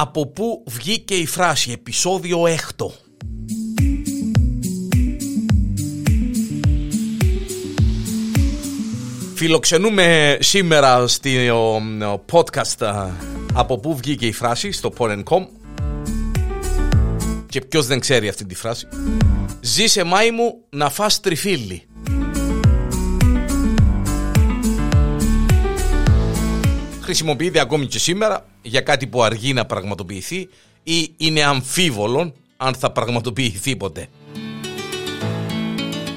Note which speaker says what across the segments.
Speaker 1: από πού βγήκε η φράση επεισόδιο έκτο. Φιλοξενούμε σήμερα στο podcast από πού βγήκε η φράση στο Porn.com και ποιος δεν ξέρει αυτή τη φράση. Ζήσε μάη μου να φας τριφύλι Χρησιμοποιείται ακόμη και σήμερα για κάτι που αργεί να πραγματοποιηθεί ή είναι αμφίβολο αν θα πραγματοποιηθεί ποτέ.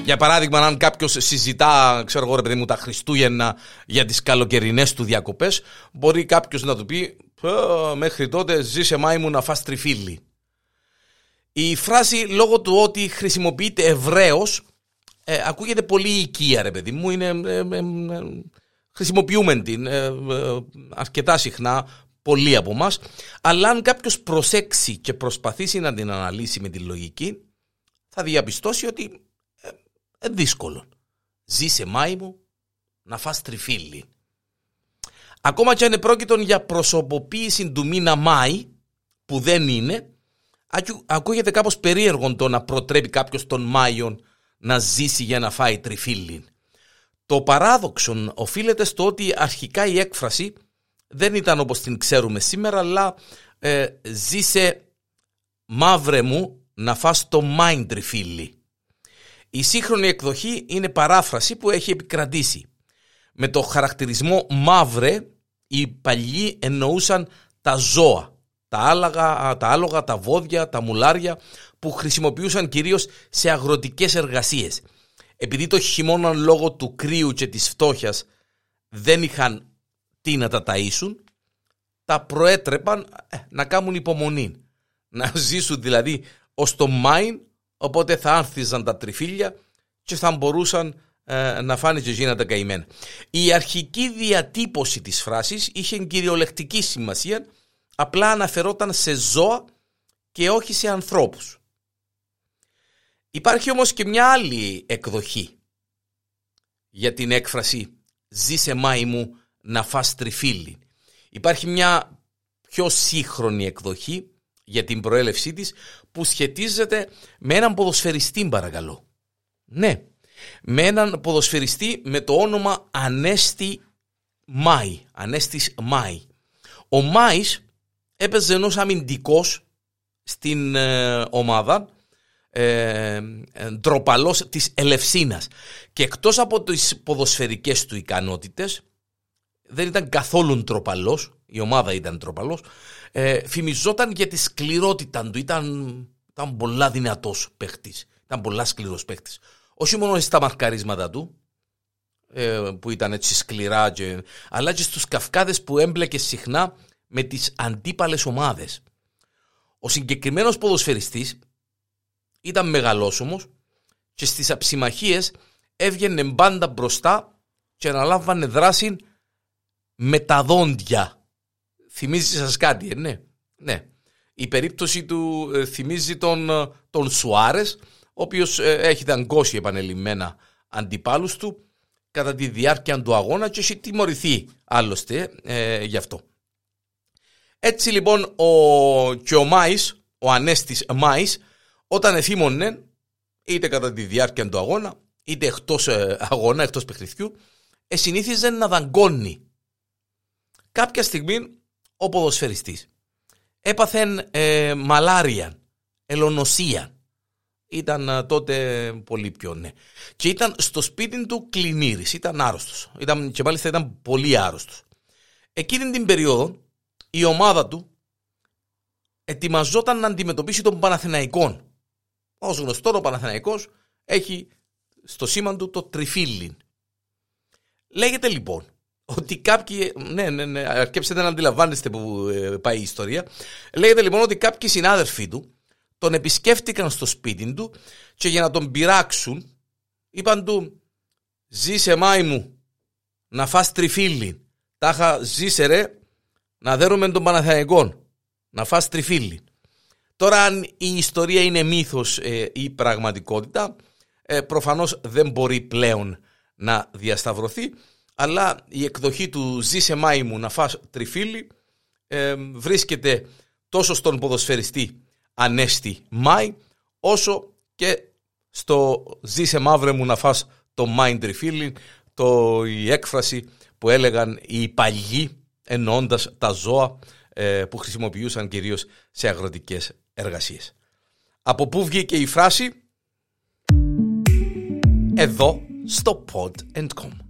Speaker 1: Για παράδειγμα, αν κάποιος συζητά, ξέρω εγώ, ρε παιδί μου, τα Χριστούγεννα για τις καλοκαιρινές του διακοπές, μπορεί κάποιος να του πει Μέχρι τότε ζήσε μάη μου να φας τριφύλι. Η φράση λόγω του ότι χρησιμοποιείται ευρέως ε, ακούγεται πολύ οικία, ρε παιδί μου. Είναι, ε, ε, χρησιμοποιούμε την αρκετά συχνά, πολλοί από εμά. Αλλά αν κάποιος προσέξει και προσπαθήσει να την αναλύσει με τη λογική, θα διαπιστώσει ότι ε, δύσκολο. Ζήσε μάη μου να φας τριφύλι. Ακόμα και αν επρόκειτον για προσωποποίηση του μήνα Μάη, που δεν είναι, ακούγεται κάπως περίεργο το να προτρέπει κάποιος τον Μάιο να ζήσει για να φάει τριφύλι. Το παράδοξο οφείλεται στο ότι αρχικά η έκφραση δεν ήταν όπως την ξέρουμε σήμερα, αλλά ε, ζήσε μαύρε μου να φας το μάιν τριφύλι. Η σύγχρονη εκδοχή είναι παράφραση που έχει επικρατήσει. Με το χαρακτηρισμό μαύρε οι παλιοί εννοούσαν τα ζώα, τα άλογα, τα, άλογα, τα βόδια, τα μουλάρια που χρησιμοποιούσαν κυρίως σε αγροτικές εργασίες. Επειδή το χειμώνα λόγω του κρύου και της φτώχειας δεν είχαν τι να τα ταΐσουν, τα προέτρεπαν ε, να κάνουν υπομονή. Να ζήσουν δηλαδή ως το μάιν οπότε θα άνθιζαν τα τριφύλια και θα μπορούσαν ε, να φάνε και γίνανε καημένα. Η αρχική διατύπωση της φράσης είχε κυριολεκτική σημασία, απλά αναφερόταν σε ζώα και όχι σε ανθρώπους. Υπάρχει όμως και μια άλλη εκδοχή για την έκφραση «Ζήσε μάη μου να φας τριφύλι». Υπάρχει μια πιο σύγχρονη εκδοχή για την προέλευσή της που σχετίζεται με έναν ποδοσφαιριστή παρακαλώ. Ναι, με έναν ποδοσφαιριστή με το όνομα Ανέστη Μάη. Ανέστης Μάη. Ο Μάης έπαιζε ενός αμυντικός στην ε, ομάδα ε, ντροπαλός της Ελευσίνας. Και εκτός από τις ποδοσφαιρικές του ικανότητες δεν ήταν καθόλου ντροπαλός η ομάδα ήταν ντροπαλός. Ε, φημιζόταν για τη σκληρότητα του ήταν, ήταν πολλά δυνατός παίχτης ήταν πολλά σκληρός παίχτης. Όχι μόνο στα μαρκαρίσματα του, ε, που ήταν έτσι σκληρά, και, αλλά και στους καυκάδες που έμπλεκε συχνά με τις αντίπαλες ομάδες. Ο συγκεκριμένος ποδοσφαιριστής ήταν μεγαλόσωμος και στις αψιμαχίες έβγαινε πάντα μπροστά και αναλάμβανε δράση με τα δόντια. Θυμίζεις σας κάτι, ε, ναι. ναι. Η περίπτωση του ε, θυμίζει τον, ε, τον Σουάρες, ο οποίος ε, έχει δαγκώσει επανελειμμένα αντιπάλους του κατά τη διάρκεια του αγώνα και έχει τιμωρηθεί άλλωστε ε, γι' αυτό. Έτσι λοιπόν ο, και ο Μάης, ο Ανέστης Μάης, όταν εθίμωνε είτε κατά τη διάρκεια του αγώνα, είτε εκτός ε, αγώνα, εκτός παιχνιδιού, ε, συνήθιζε να δαγκώνει. Κάποια στιγμή ο ποδοσφαιριστής έπαθεν ε, μαλάρια, ελονοσία ήταν ε, τότε πολύ πιο ναι. Και ήταν στο σπίτι του κλινήρης, ήταν άρρωστος. Ήταν, και μάλιστα ήταν πολύ άρρωστος. Εκείνη την περίοδο η ομάδα του ετοιμαζόταν να αντιμετωπίσει τον Παναθηναϊκό. Ως γνωστό ο Παναθηναϊκός έχει στο σήμα του το τριφύλιν. Λέγεται λοιπόν ότι κάποιοι, ναι, ναι, ναι, αρκέψτε να αντιλαμβάνεστε που ε, πάει η ιστορία. Λέγεται λοιπόν ότι κάποιοι συνάδελφοί του τον επισκέφτηκαν στο σπίτι του και για να τον πειράξουν είπαν του «Ζήσε μάη μου να φας τριφύλι, τάχα ζήσε ρε να δέρουμε τον Παναθαϊκό, να φας τριφύλι». Τώρα αν η ιστορία είναι μύθος ε, ή πραγματικότητα ε, προφανώς δεν μπορεί πλέον να διασταυρωθεί αλλά η εκδοχή του «Ζήσε μάη μου να φας τριφύλι» ε, βρίσκεται τόσο στον ποδοσφαιριστή Ανέστη Μάη, όσο και στο «Ζήσε μαύρε μου να φας το mind refilling», το, η έκφραση που έλεγαν οι παλιοί εννοώντας τα ζώα ε, που χρησιμοποιούσαν κυρίως σε αγροτικές εργασίες. Από πού βγήκε η φράση; Εδώ στο Pod.com.